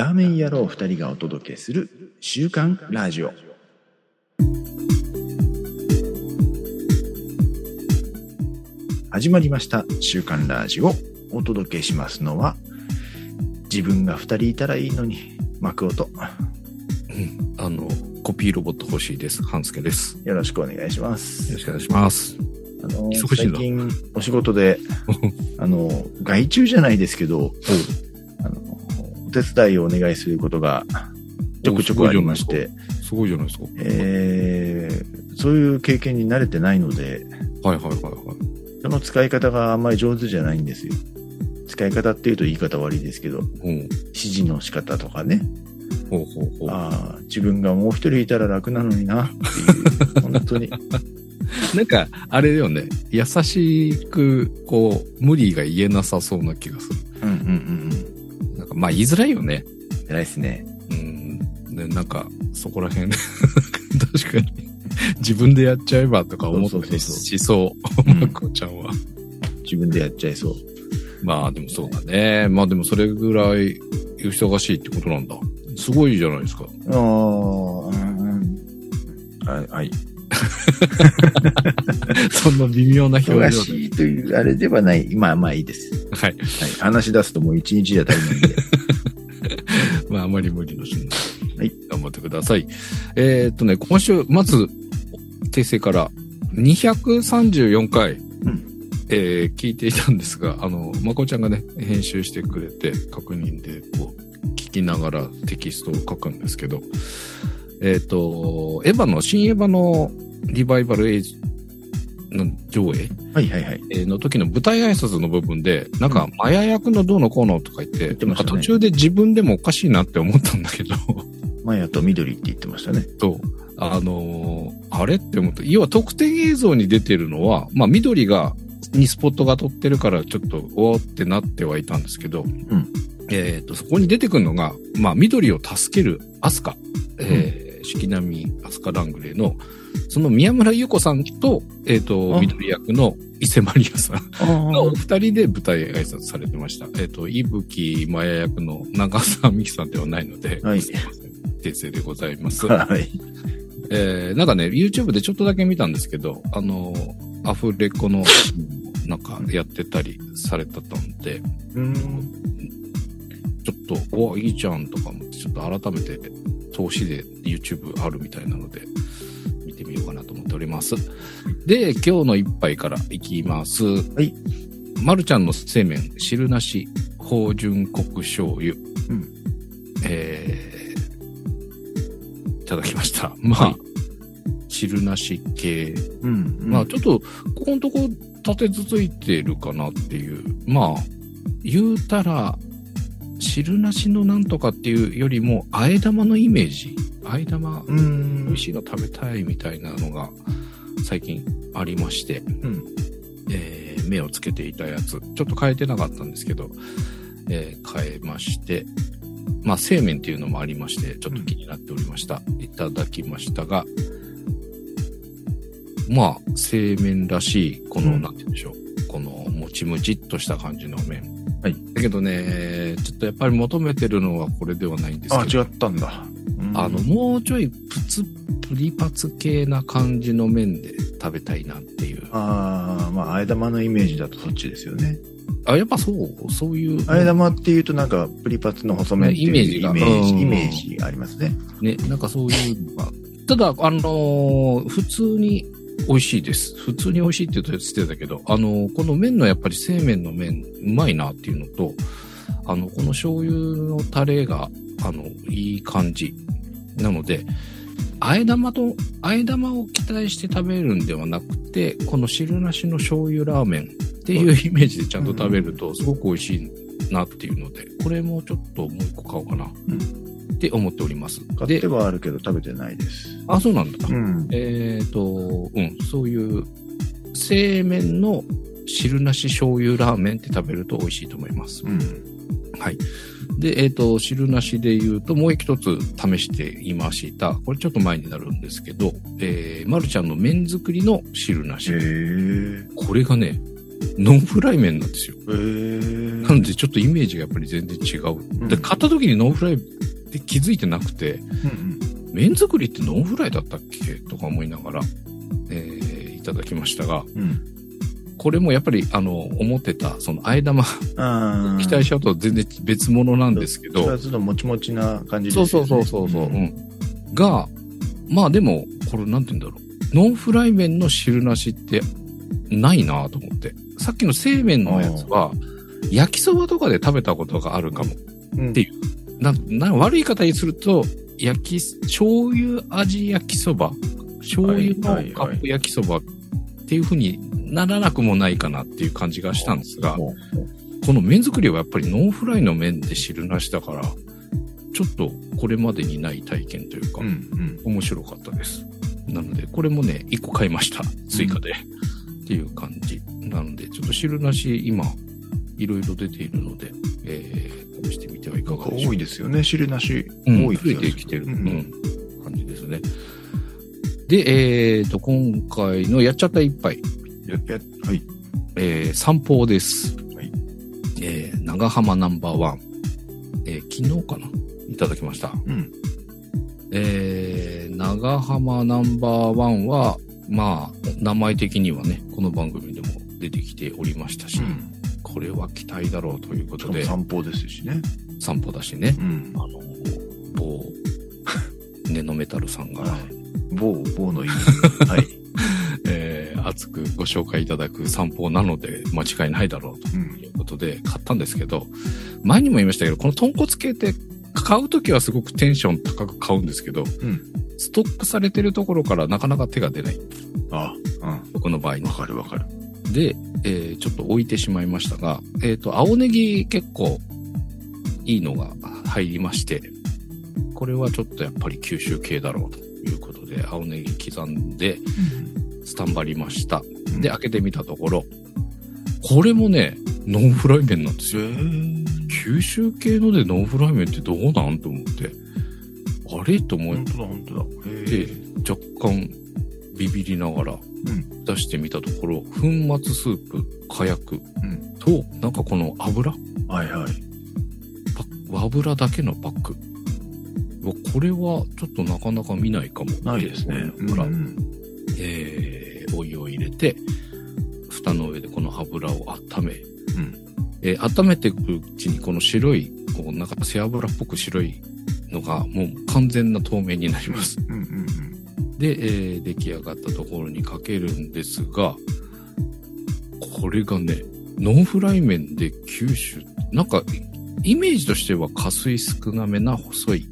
ラーメン野郎二人がお届けする週刊ラジオ始まりました週刊ラジオお届けしますのは自分が二人いたらいいのに幕音うんあの、コピーロボット欲しいです。半助です。よよろしくお願いしますろしくお願いします。あの最近お仕事で あの外注じゃないですけど手伝いをお願いすることがちょくちょくありまして、すごいじゃないですか。えーそういう経験に慣れてないので、はいはいはいはい。その使い方があんまり上手じゃないんですよ。使い方っていうと言い方悪いですけど、うん。指示の仕方とかね、ほうほうほう。ああ、自分がもう一人いたら楽なのになっていう、本当に。なんか、あれだよね。優しく、こう、無理が言えなさそうな気がする。うんうんうんか、まあ言いづらいよね。偉いですね。うん。で、なんか、そこら辺、確かに。自分でやっちゃえばとか思ったりそうそうそうしそうう。んまこちゃんは。自分でやっちゃいそう。まあでもそうだね。まあでもそれぐらい忙しいってことなんだ。すごいじゃないですか。ああ、うんうん。はい、はい。そんな微妙な表情で。忙しいというあれではない。まあまあいいです。はい。はい。話し出すともう一日じゃ足りないんで。まああまり無理のしない。はい。頑張ってください。えーっとね、今週、まず、訂正から、234回、んえー聞いていたんですが、あの、まこちゃんがね、編集してくれて、確認で、こう、聞きながらテキストを書くんですけど、えーっと、エヴァの、新エヴァのリバイバルエイジの上映？はいはいはい。えーの時の舞台挨拶の部分で、なんか、マヤ役のどうのこうのとか言って、ってましたね。か途中で自分でもおかしいなって思ったんだけど、マヤと緑って言ってましたね。と、あのーあれって思った。要は特典映像に出てるのは、まあ緑が、にスポットが撮ってるからちょっと、おーってなってはいたんですけど、ん。えっ、と、そこに出てくるのが、まあ緑を助けるアスカ、えー、四季並みアスカラングレーの、その宮村優子さんと、えっ、と、あ緑役の伊勢マリアさん。あのお二人で舞台挨拶されてました。えっ、と、伊吹マヤ役の長澤美樹さんではないので、はいすいません訂正でございます。はい。えー、なんかね、YouTube でちょっとだけ見たんですけど、あの、アフレコの、なんかやってたりされてたんで、うん。ちょっと、お、いいじゃんとか思って、ちょっと改めて投資で YouTube あるみたいなので、見てみようかなと思っております。で、今日の一杯からいきます。はい。まるちゃんの製麺、汁なし、芳醇国醤油。うんえー、いただきました。まあ、はい汁なし系。うん。まあ、ちょっと、ここのとこ立て続いてるかなっていう。まあ、言うたら、汁なしのなんとかっていうよりも、あえ玉のイメージ。あえ玉、うん。美味しいの食べたいみたいなのが、最近ありまして。うん。えー目をつけていたやつ、ちょっと変えてなかったんですけど、えー変えまして、まあ、製麺っていうのもありまして、ちょっと気になっておりました。いただきましたが、まあ、製麺らしい、この、うんなんて言うんでしょう、この、もちもちっとした感じの麺。はい。だけどね、ちょっとやっぱり求めてるのはこれではないんですあ、けど、違ったんだ。うんあの、もうちょいプツ、プリパツ系な感じの麺で食べたいなっていう。ああ、まあ、あえ玉のイメージだとそっちですよね。あ、やっぱそう、そういう。あえ玉っていうとなんか、プリパツの細麺っていうイメージがイメージ、うんイメージありますね。ね、なんかそういうのが。ただ、あのー普通に美味しいです。普通に美味しいって言うと捨てたけど、あのーこの麺のやっぱり製麺の麺、うまいなっていうのと、あの、この醤油のタレが、あの、いい感じ。なので、あえ玉と、あえ玉を期待して食べるんではなくて、この汁なしの醤油ラーメンっていうイメージでちゃんと食べると、すごく美味しいなっていうので、これもちょっともう一個買おうかな。って思っております。買ってはあるけど食べてないです。あ、そうなんだ。うん。えっ、と、うん、そういう、製麺の汁なし醤油ラーメンって食べると美味しいと思います。うん。はい。で、えっ、と、汁なしで言うと、もう一つ試していました。これちょっと前になるんですけど、えー、まるちゃんの麺作りの汁なし。これがね、ノンフライ麺なんですよ。なのでちょっとイメージがやっぱり全然違う。んで、買った時にノンフライって気づいてなくて、うん麺作りってノンフライだったっけ？とか思いながら、えー、いただきましたが、うん。うん。これもやっぱりあの、思ってた、その、あえ玉。期待しちゃうと全然別物なんですけど、それはちょっともちもちな感じですよね。そうそうそうそうそう、うんん。が、まあでも、これなんて言うんだろう。ノンフライ麺の汁なしってないなと思って。さっきの製麺のやつは、焼きそばとかで食べたことがあるかも。うん。っていうな、な、悪い方にすると、焼き、醤油味焼きそば醤油のカップ焼きそばっていう風にならなくもないかなっていう感じがしたんですが、この麺作りはやっぱりノンフライの麺で汁なしだから、ちょっとこれまでにない体験というか、うんうん。面白かったです。なので、これもね、1個買いました。追加で。っていう感じ。なので、ちょっと汁なし、今、いろいろ出ているので、えー、試してみてはいかがでしょうか。多いですよね。汁なし。うん、増え多い気がするてきてる、ううんうんん、感じですね。で、えーと、今回のやっちゃった一杯、ややはい。えー、散歩です。はいえー、長浜ナンバーワン。えー、昨日かないただきました。うん。えー、長浜ナンバーワンは、まあ、名前的にはね、この番組でも出てきておりましたし、これは期待だろうということで、散歩ですしね。散歩だしねう、ん。あの、某、ネノメタルさんが、はい。某、某の意味。はい。えー熱くご紹介いただく散歩なので間違いないだろうとうん。いうことで買ったんですけど、前にも言いましたけど、この豚骨系って買うときはすごくテンション高く買うんですけど、うん。ストックされてるところからなかなか手が出ない。あうん。僕の場合ねわ。かるわかる。で、えーちょっと置いてしまいましたが、えっ、と、青ネギ結構いいのが入りまして、これはちょっとやっぱり九州系だろうということで、青ネギ刻んで、スタンバりました。うんで、開けてみたところ、これもね、ノンフライ麺なんですへよ。ー九州系のでノンフライ麺ってどうなんと思って、あれと思っ本当だ本当だ。若干ビビりながらうん。出してみたところ、粉末スープ、火薬うん。と、なんかこの油？はいはい。油だけのパック。これはちょっとなかなか見ないかも。ないですね。ほら、うんえー、お湯を入れて、蓋の上でこの油を温め、うんえー温めていくうちにこの白い、こうなんか背脂っぽく白いのがもう完全な透明になります。うんうんで、えー出来上がったところにかけるんですが、これがね、ノンフライ麺で九州、なんか、イメージとしては加水少なめな細い、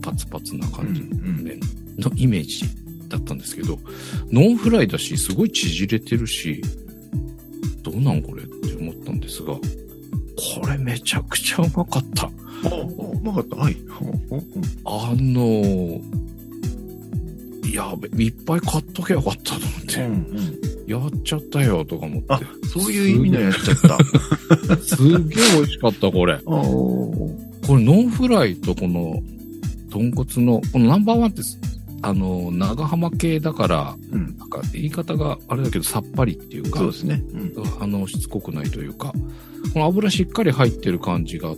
パツパツな感じの麺のイメージだったんですけど、ノンフライだし、すごい縮れてるし、どうなんこれって思ったんですが、これめちゃくちゃうまかった。うん。あ、うまかった。はい。あのいや、いっぱい買っとけばよかったと思って、うんうん。やっちゃったよとか思って。あ、そういう意味のやっちゃった。すげえ美味しかった、これ。おこれノンフライとこの豚骨の、このナンバーワンって、あの、長浜系だから、うん。なんか言い方があれだけどさっぱりっていうか、そうですね。うん。あの、しつこくないというか、この油しっかり入ってる感じが、や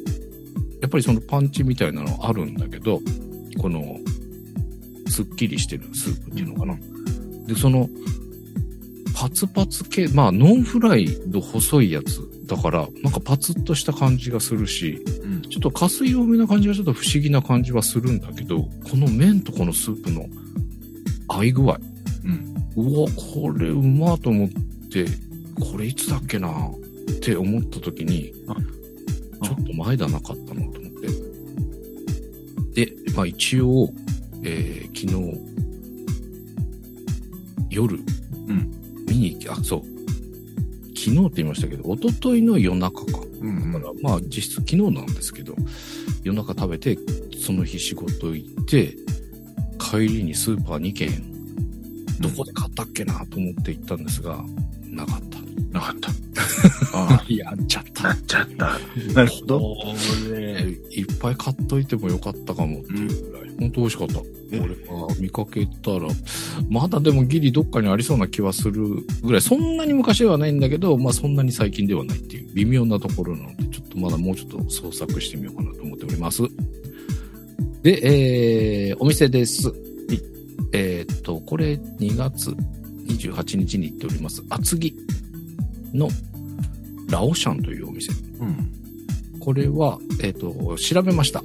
っぱりそのパンチみたいなのあるんだけど、この、すっきりしてるスープっていうのかな。で、その、パツパツ系、まあ、ノンフライの細いやつだから、なんかパツッとした感じがするし、うん。ちょっと加水多めな感じがちょっと不思議な感じはするんだけど、この麺とこのスープの合い具合。うん。うわ、これうまーと思って、これいつだっけなって思った時に、あちょっと前だなかったなと思って。で、まあ一応、えー昨日、夜、うん見に行き、あ、そう。昨日って言いましたけど、一昨日の夜中か。うんだから、まあ実質昨日なんですけど、夜中食べて、その日仕事行って、帰りにスーパー2軒、どこで買ったっけなと思って行ったんですが、なかった。なかった。あやっちゃっあ、なっちゃった。なるほど。これ、いっぱい買っといてもよかったかもっていうぐらい、本当美味しかった。え？俺が見かけたら、まだでもギリどっかにありそうな気はするぐらい、そんなに昔ではないんだけど、まあそんなに最近ではないっていう微妙なところなので、ちょっとまだもうちょっと創作してみようかなと思っております。で、えー、お店です。えーっと、これ2月28日に行っております、厚木のラオシャンというお店。うん。これは、えっ、と、調べました。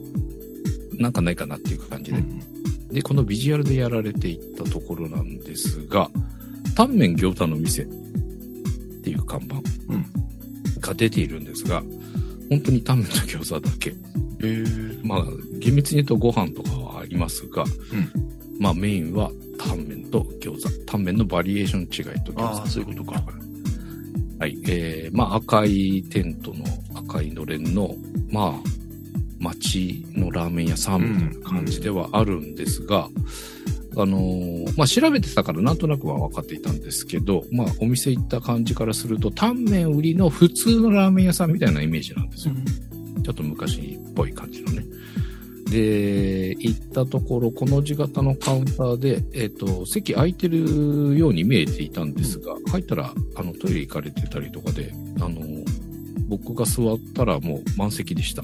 なんかないかなっていう感じで。で、このビジュアルでやられていったところなんですが、タンメン餃子の店っていう看板うんが出ているんですが、本当にタンメンと餃子だけ。えー、まあ、厳密に言うとご飯とかはありますが、まあメインはタンメンと餃子。タンメンのバリエーション違いと餃子。そういうことか。はい。えー、まあ赤いテントの赤いのれんの、まあ、町のラーメン屋さんみたいな感じではあるんですが、あのーまあ調べてたからなんとなくは分かっていたんですけど、まあお店行った感じからすると、タンメン売りの普通のラーメン屋さんみたいなイメージなんですよ。ちょっと昔っぽい感じのね。で、行ったところ、この字型のカウンターで、えっ、と、席空いてるように見えていたんですが、入ったら、あの、トイレ行かれてたりとかで、あの、僕が座ったらもう満席でした。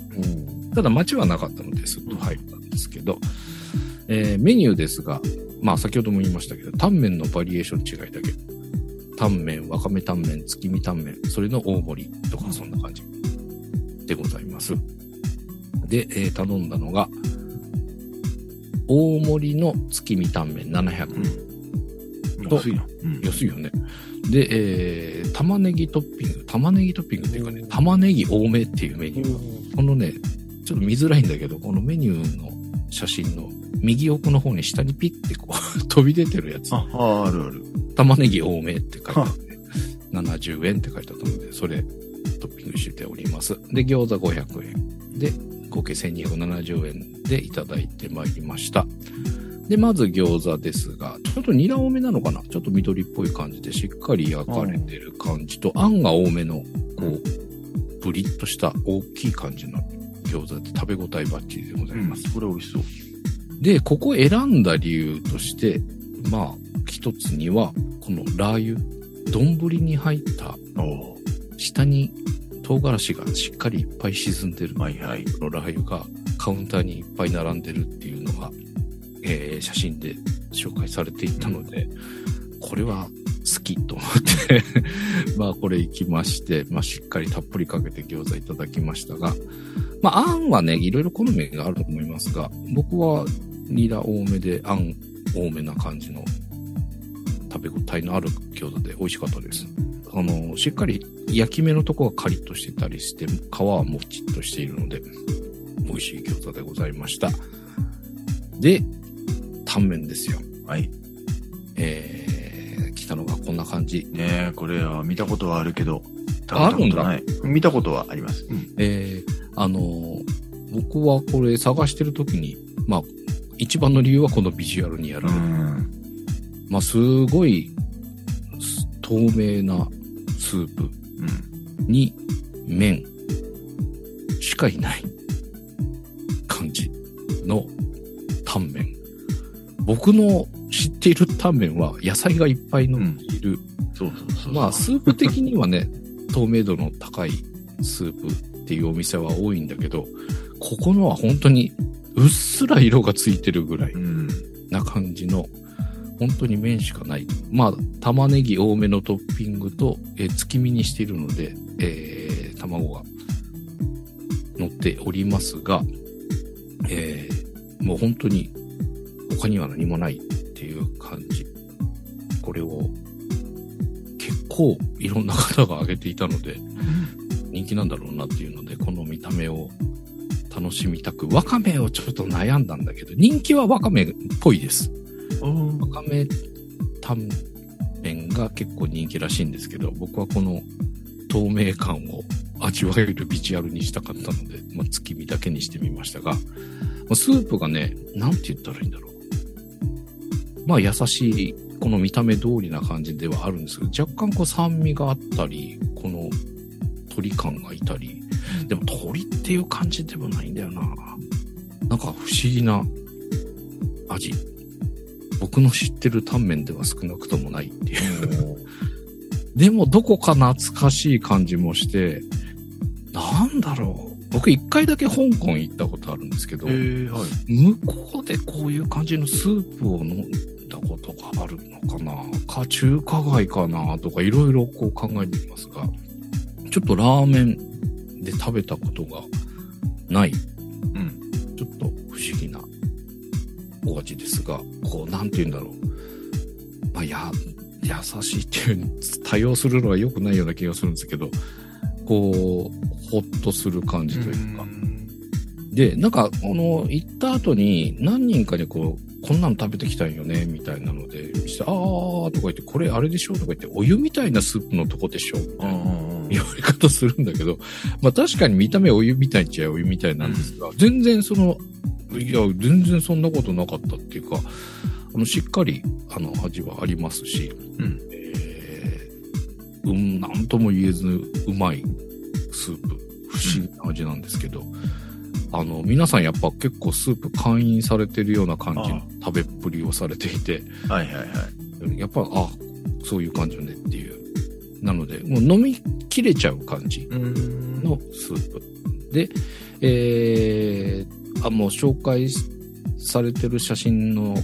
ただ待ちはなかったので、スッと入ったんですけど、えーメニューですが、まあ先ほども言いましたけど、タンメンのバリエーション違いだけ。タンメン、わかめタンメン、月見タンメン、それの大盛りとかそんな感じでございます。で、えー頼んだのが、大盛りの月見タンメン700円。と安いな。うん安いよね。で、えー、玉ねぎトッピング、玉ねぎトッピングっていうかね、玉ねぎ多めっていうメニュー。このね、ちょっと見づらいんだけど、このメニューの写真の右奥の方に下にピッてこう 飛び出てるやつ。あ、ああるある。玉ねぎ多めって書いてあって、70円って書いてあったので、それトッピングしております。で、餃子500円。で、合計1270円でいただいてまいりました。で、まず餃子ですが、ちょっとニラ多めなのかな？ちょっと緑っぽい感じでしっかり焼かれてる感じと、あんが多めの、こう、ブリッとした大きい感じの餃子で食べ応えバッチリでございます。これ美味しそう。で、ここ選んだ理由として、まあ、一つには、このラー油、丼に入ったお下に唐辛子がしっかりいっぱい沈んでる、はいはい。このラー油がカウンターにいっぱい並んでるっていうのが、えー写真で紹介されていたので、これは好きと思って、まあこれ行きまして、まあしっかりたっぷりかけて餃子いただきましたが、まああんはね、いろいろ好みがあると思いますが、僕はニラ多めであん多めな感じの食べ応えのある餃子で美味しかったです。あの、しっかり焼き目のとこがカリッとしてたりして、皮はもちっとしているので、美味しい餃子でございました。で、タンメンですよ。はい。えー、来たのがこんな感じ。ねえ、これは見たことはあるけど、あるんだ。見たことはあります。うん。えー、あのー僕はこれ探してるときに、まあ、一番の理由はこのビジュアルにやられる。ん。まあ、すごい、す透明なスープうん。に麺しかいない感じのタンメン。僕の知っているタンメンは野菜がいっぱい乗っている。まあ、スープ的にはね、透明度の高いスープっていうお店は多いんだけど、ここのは本当にうっすら色がついてるぐらいうん。な感じの、本当に麺しかない。まあ、玉ねぎ多めのトッピングと、えー月見にしているので、えー卵が乗っておりますが、えーもう本当に他には何もないっていう感じ。これを結構いろんな方が挙げていたので、人気なんだろうなっていうので、この見た目を楽しみたく、わかめをちょっと悩んだんだけど、人気はわかめっぽいです。わかめタンメンが結構人気らしいんですけど、僕はこの透明感を味わえるビジュアルにしたかったので、まあ、月見だけにしてみましたが、まスープがね、なんて言ったらいいんだろう。まあ優しいこの見た目通りな感じではあるんですけど、若干こう酸味があったり、この鳥感がいたり、でも鳥っていう感じでもないんだよな。なんか不思議な味。僕の知ってるタンメンでは少なくともないっていう。でもどこか懐かしい感じもして、なんだろう。僕一回だけ香港行ったことあるんですけど、えー、はい。向こうでこういう感じのスープを飲んだことがあるのかなか、中華街かなとかいろいろこう考えていますが、ちょっとラーメンで食べたことがない、お味ですが、こう、なんて言うんだろう。まあ、や、優しいっていう、多用するのは良くないような気がするんですけど、こう、ほっとする感じというか。で、なんか、この、行った後に何人かにこう、こんなの食べてきたんよね、みたいなので、してあーとか言って、これあれでしょとか言って、お湯みたいなスープのとこでしょみたいなあ言われ方するんだけど、まあ確かに見た目お湯みたいっちゃお湯みたいなんですが、全然その、いや、全然そんなことなかったっていうか、あの、しっかり、あの、味はありますし、うん。えーうん、なんとも言えずうまいスープ、不思議な味なんですけど、あの、皆さんやっぱ結構スープ会員されてるような感じの食べっぷりをされていて、はいはいはい。やっぱ、あ、そういう感じよねっていう。なので、もう飲み切れちゃう感じうんのスープ。で、えー、あ、もう紹介されてる写真の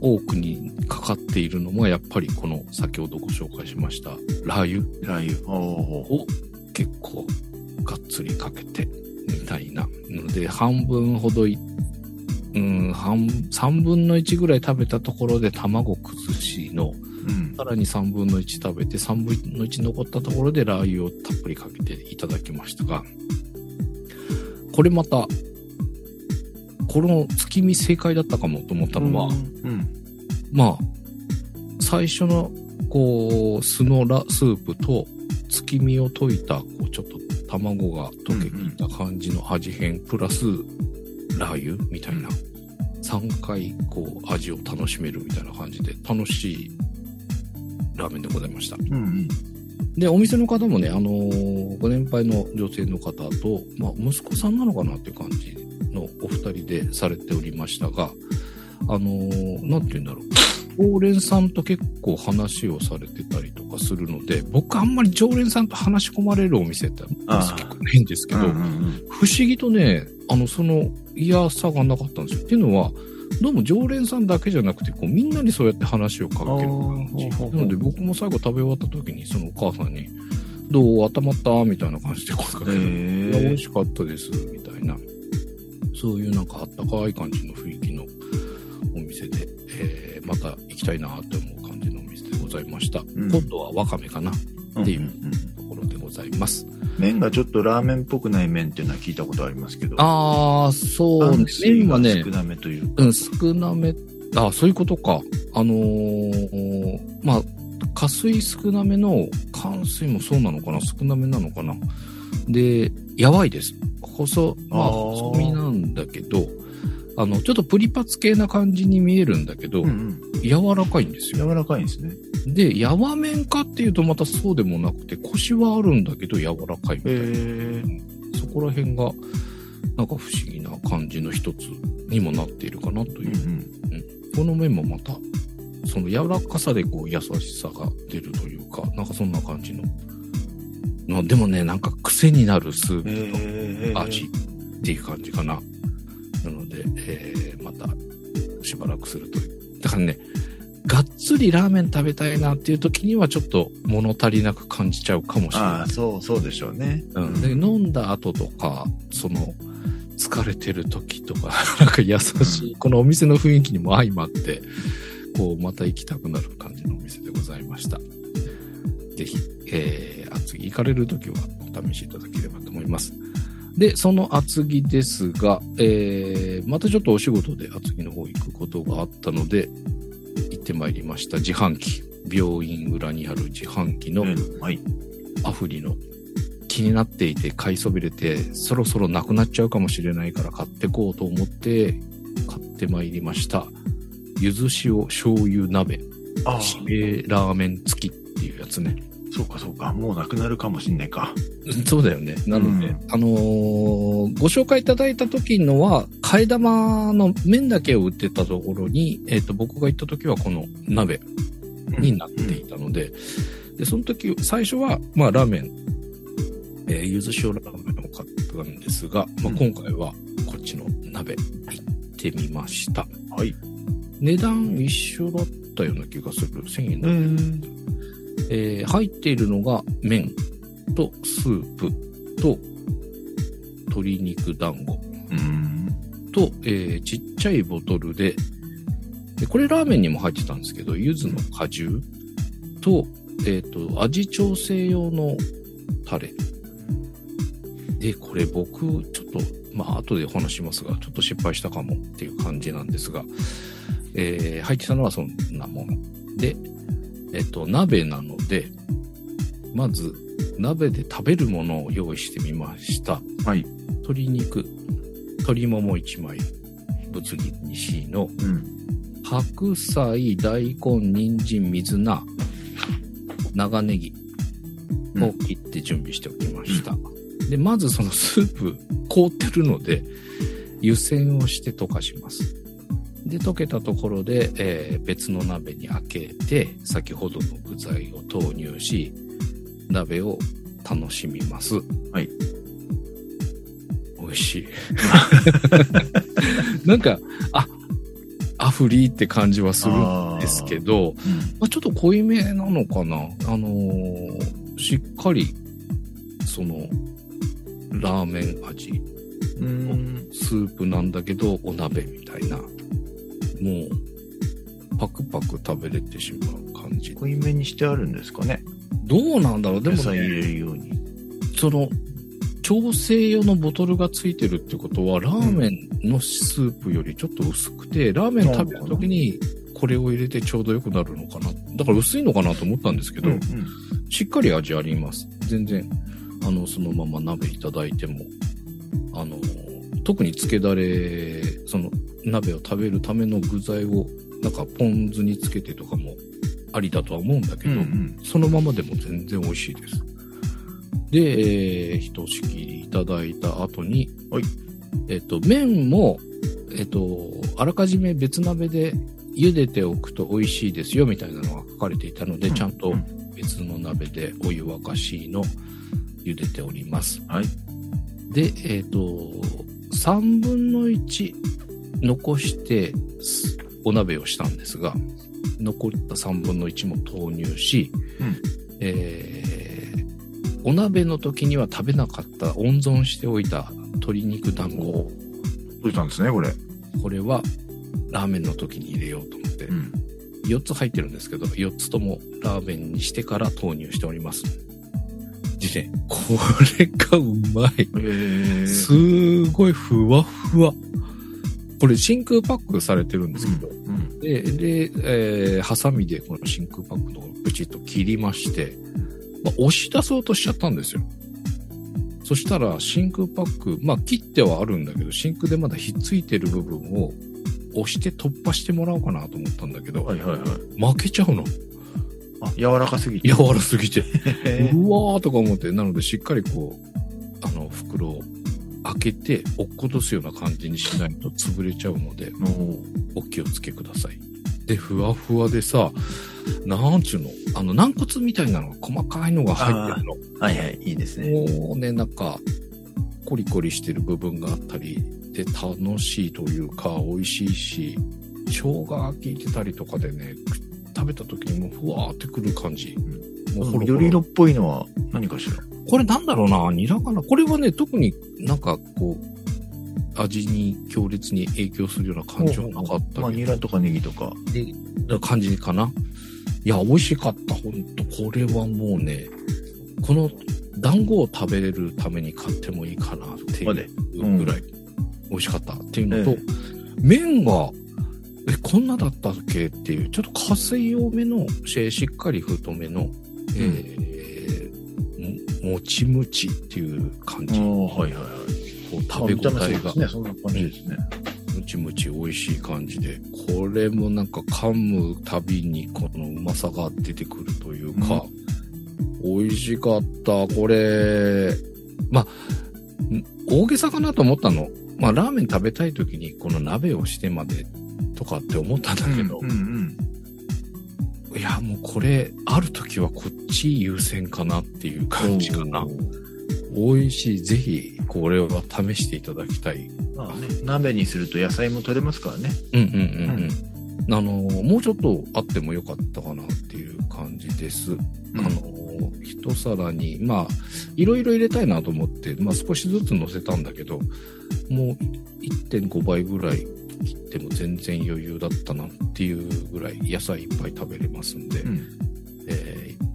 多くにかかっているのも、やっぱりこの先ほどご紹介しましたラー油ラー油。おを結構がっつりかけてみたいなので、半分ほどい、うん、半、三分の一ぐらい食べたところで卵崩しの、うん。さらに3分の1食べて、3分の1残ったところでラー油をたっぷりかけていただきましたが、これまた、この月見正解だったかもと思ったのは、うん。まあ、最初の、こう、酢のラスープと月見を溶いた、こう、ちょっと卵が溶けていた感じの味変、プラスラー油みたいな、3回、こう、味を楽しめるみたいな感じで、楽しいラーメンでございました。うんうん。で、お店の方もね、あのーご年配の女性の方と、まあ、息子さんなのかなっていう感じのお二人でされておりましたが、あのーなんて言うんだろう。常連さんと結構話をされてたりとかするので、僕あんまり常連さんと話し込まれるお店ってあー結構ないんですけど、うんうん不思議とね、あの、その嫌さがなかったんですよ。っていうのは、どうも常連さんだけじゃなくて、こう、みんなにそうやって話をかける感じ。なので、僕も最後食べ終わった時に、そのお母さんに、どう？温まった？みたいな感じで声かけて、うん。いや美え味しかったです、みたいな。そういうなんかあったかい感じの雰囲気のお店で、えー、また行きたいなって思う感じのお店でございました。ん今度はわかめかなーっていうんところでございます。麺がちょっとラーメンっぽくない麺っていうのは聞いたことありますけど。あー、そうね麺はね少、なめというか。うん、少なめ、あ、そういうことか。あのーまあ、加水少なめの、乾水もそうなのかな？少なめなのかな？で、やわいです。細、まあ、細身なんだけど、あの、ちょっとプリパツ系な感じに見えるんだけど、うんうん。柔らかいんですよ。柔らかいんですね。で、やわ麺かっていうとまたそうでもなくて、コシはあるんだけど柔らかいみたいな。えー、そこら辺が、なんか不思議な感じの一つにもなっているかなといううんこの麺もまた、その柔らかさでこう優しさが出るというか、なんかそんな感じの。まあでもね、なんか癖になるスーうん。プえー、と味っていう感じかな。なので、えー、またしばらくすると。だからね、がっつりラーメン食べたいなっていう時にはちょっと物足りなく感じちゃうかもしれああ、ない。そう、そうでしょうね。うん、で飲んだ後とか、その、疲れてる時とか、なんか優しい、このお店の雰囲気にも相まって、こう、また行きたくなる感じのお店でございました。ぜひ、えー、厚木行かれる時はお試しいただければと思います。で、その厚木ですが、えー、またちょっとお仕事で厚木の方行くことがあったので、行ってまいりました。自販機。病院裏にある自販機の。アフリの気になっていて買いそびれてそろそろなくなっちゃうかもしれないから買ってこうと思って買ってまいりました。ゆず塩醤油鍋しめラーメン付きっていうやつね。そうかそうか。もうなくなるかもしんないか。そうだよね。なので、うんあのーご紹介いただいた時のは、替え玉の麺だけを売ってたところに、えっ、と、僕が行った時はこの鍋になっていたので、で、その時、最初は、まあ、ラーメン、えー、ゆず塩ラーメンを買ったんですが、まあ、うん今回はこっちの鍋行ってみました。はい。値段一緒だったような気がする。1000円だん。えー入っているのが麺とスープと鶏肉団子うん。と、えーちっちゃいボトルででこれラーメンにも入ってたんですけど柚子の果汁と,、えー、と味調整用のタレでこれ僕ちょっとまあ後でお話しますがちょっと失敗したかもっていう感じなんですが、えー入ってたのはそんなもの。でえっ、と鍋なのでまず鍋で食べるものを用意してみました。はい。鶏肉鶏もも1枚ぶつ切りにしのうん。白菜大根人参水菜長ネギを切って準備しておきました、でまずそのスープ凍ってるので湯煎をして溶かしますで溶けたところで、えー別の鍋に開けて先ほどの具材を投入し鍋を楽しみます。はい。美味しい。なんかあアフリーって感じはするんですけどうん。まあ、ちょっと濃いめなのかな。あのーしっかりそのラーメン味。うん。スープなんだけどお鍋みたいなもうパクパク食べれてしまう感じ濃いめにしてあるんですかね。どうなんだろうでも野菜入ねれるように。その調整用のボトルがついてるってことはラーメンのスープよりちょっと薄くて、ラーメン食べるときにこれを入れてちょうどよくなるのかなだから薄いのかなと思ったんですけど、うん。しっかり味あります。全然、あの、そのまま鍋いただいても、あの、特に漬けだれ、その鍋を食べるための具材を、なんかポン酢につけてとかもありだとは思うんだけど、うんうん。そのままでも全然美味しいです。で、えー、ひとしきりいただいた後に、はいえっ、と、麺も、えっ、と、あらかじめ別鍋で茹でておくと美味しいですよみたいなのが書かれていたので、うんちゃんとうん別の鍋でお湯沸かしの茹でております。はい。で、えっ、と、3分の1残してすお鍋をしたんですが、残った3分の1も投入し、うんえーお鍋の時には食べなかった温存しておいた鶏肉団子を、どうしたんですね、これ。これはラーメンの時に入れようと思って、ん。4つ入ってるんですけど、4つともラーメンにしてから投入しております。でね、これがうまい。えすごいふわふわ。これ真空パックされてるんですけど、うん。で、で、えーハサミでこの真空パックのプチッと切りまして、まあ、押し出そうとしちゃったんですよ。そしたら真空パック、まあ切ってはあるんだけど、真空でまだひっついてる部分を押して突破してもらおうかなと思ったんだけど、はいはいはい。負けちゃうの。あ、柔らかすぎて。柔らすぎて。へうわーとか思って、なのでしっかりこう、あの、袋を開けて落っことすような感じにしないと潰れちゃうので、お気をつけください。で、ふわふわでさ、なんちゅうの、あの、軟骨みたいなのが細かいのが入ってるの。はいはい、いいですね。もうね、なんか、コリコリしてる部分があったり、で、楽しいというか、美味しいし、生姜が効いてたりとかでね、食べた時にもうふわーってくる感じ。もうほろほろ。緑色っぽいのは何かしら？これなんだろうなニラかな？これはね、特になんかこう、味に強烈に影響するような感じはなかったまあ、けニラとかネギとか。ど、感じかな？いや、美味しかった、ほんと。これはもうね、この団子を食べれるために買ってもいいかなっていうぐらい美味しかったっていうのと、え。麺が、え、こんなだったっけっていう、ちょっと加水多めの、ししっかり太めの、えーももちもちっていう感じ。ああ、はいはいはい。こう食べ応えがそうですね、そんな感じですね。ムチムチ美味しい感じで、これもなんか噛むたびにこのうまさが出てくるというか、美味しかった。これ、まあ、ん大げさかなと思ったの。まあ、ラーメン食べたい時にこの鍋をしてまでとかって思ったんだけど、うんうんいや、もうこれ、ある時はこっち優先かなっていう感じかな。美味しい。ぜひ、これは試していただきたい。まあね、鍋にすると野菜も取れますからね。うんうんうんうん。あの、もうちょっとあってもよかったかなっていう感じです。あの、一皿に、まあ、いろいろ入れたいなと思って、まあ少しずつ乗せたんだけど、もう1.5倍ぐらい切っても全然余裕だったなっていうぐらい野菜いっぱい食べれますんで、うんえー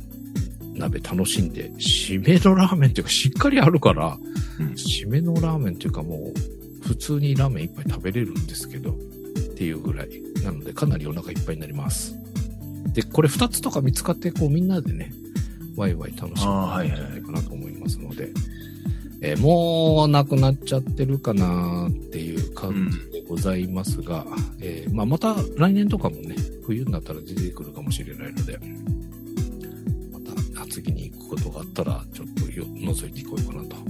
鍋楽しんで、締めのラーメンっていうかしっかりあるから、うん締めのラーメンっていうかもう、普通にラーメン一杯食べれるんですけど、っていうぐらい。なので、かなりお腹いっぱいになります。で、これ2つとか見つかって、こうみんなでね、ワイワイ楽しむんじゃないかなと思いますので、えーもうなくなっちゃってるかなっていう感じでございますが、えーまあ、また来年とかもね、冬になったら出てくるかもしれないので、また厚木に行くことがあったら、ちょっとよ覗いていこうかなと思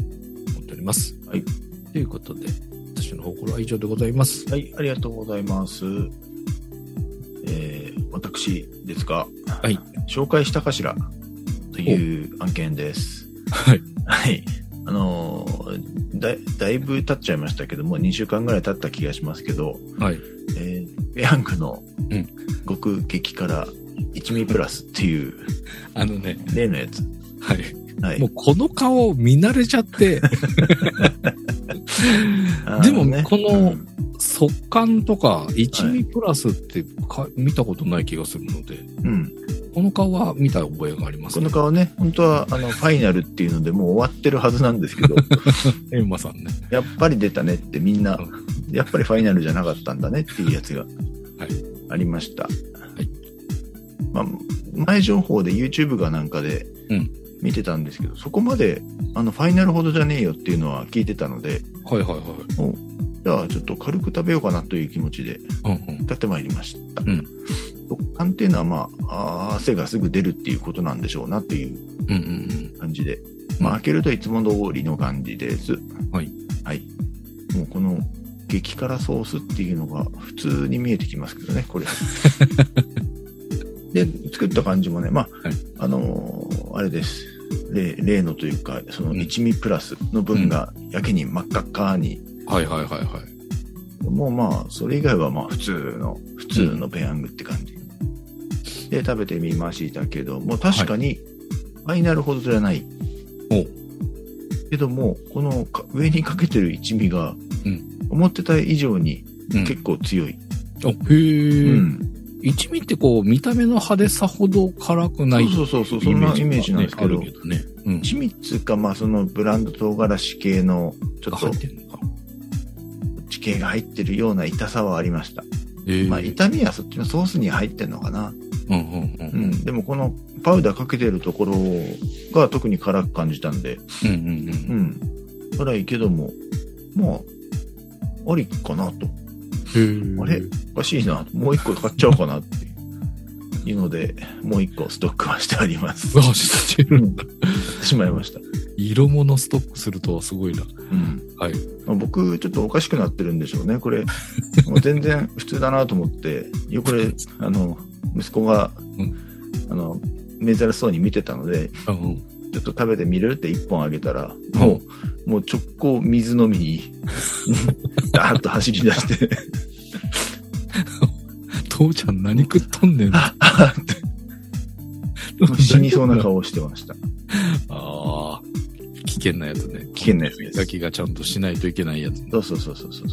っております。はい。ということで、私の方からは以上でございます。はい、ありがとうございます。えー、私ですが、はい。紹介したかしら？という案件です。はい。はい。あのーだ、だいぶ経っちゃいましたけども、2週間ぐらい経った気がしますけど、はい。えー、ペヤングのうん極激辛一味プラスっていうあのね、例のやつ。はい。はい。もうこの顔見慣れちゃって、でもこのうん速乾とか一味プラスってか、見たことない気がするので、うん。この顔は見た覚えがありますこの顔ね、本当はあの、ファイナルっていうのでもう終わってるはずなんですけど、エンマさんね。やっぱり出たねってみんなう、やっぱりファイナルじゃなかったんだねっていうやつがはいありました。いまあ、前情報で YouTube かなんかでうん見てたんですけど、そこまであのファイナルほどじゃねえよっていうのは聞いてたので、はいはいはい。じゃあちょっと軽く食べようかなという気持ちでうんうん。買ってまいりました。うん食感っていうのはまあ、汗がすぐ出るっていうことなんでしょうなっていううんうん感じで。まあ、開けるといつも通りの感じです。はい。はい。もうこの激辛ソースっていうのが普通に見えてきますけどね、これ。で、作った感じもね、まあ、はいあのーあれです。例例のというか、その一味プラスの分がやけに真っ赤っかに、うん。はいはいはいはい。もうまあ、それ以外はまあ普通の、普通のペヤングって感じ。で、食べてみましたけども、確かに、ファイナルほどじゃない。おうけども、このか上にかけてる一味がうん、思ってた以上にうん結構強い。あ、へうえ、ん。一味ってこう、見た目の派手さほど辛くないそうそうそう、そんなイメージなんですけどある、けどね。うん。一味っつうか、まあそのブランド唐辛子系の、ちょがっと入ってんのか。地形が入ってるような痛さはありました。ええまあ痛みはそっちのソースに入ってんのかな。うんうんう。うんん。でもこのパウダーかけてるところが特に辛く感じたんで、うんうんううん。ん。辛いけども、まあ、ありかなと。あれ？おかしいな。もう一個買っちゃおうかなっていうので、もう一個ストックはしてあります。あ、してるんだ。しまいました。色物ストックするとはすごいな。うん。はい。まあ僕、ちょっとおかしくなってるんでしょうね。これ、もう全然普通だなと思って、よくこれ、あの、息子が、うんあの、珍しそうに見てたので、うんうん。ちょっと食べてみるって一本あげたら、もう、もう直行水飲みに、ダーッと走り出して、父ちゃん何食っとんねん。死にそうな顔をしてました。ああ。危険なやつね。危険なやつです焼きがちゃんとしないといけないやつね。そうそうそうそうそう、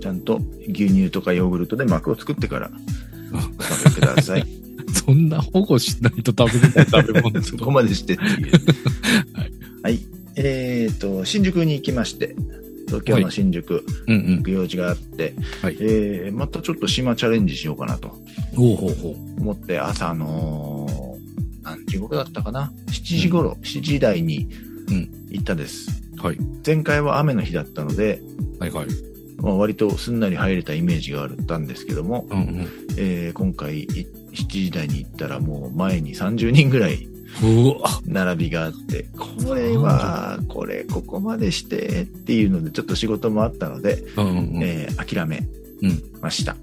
ちゃんと牛乳とかヨーグルトで膜を作ってからお食べください。そんな保護しないと食べれない食べ物 そこまでしてっていう。はい。はい。えっ、と、新宿に行きまして、東京の新宿、うんうん行。く用事があって、はいえー、またちょっと島チャレンジしようかなと。思って、朝の、何時頃だったかな ?7 時頃、7時台にうん行ったです。はい。前回は雨の日だったので、はいはい。まあ、割とすんなり入れたイメージがあったんですけども、うんうん。えー今回い7時台に行ったらもう前に30人ぐらい。並びがあって、これは、これ、ここまでしてっていうので、ちょっと仕事もあったので、うんうん。えー諦めうんました。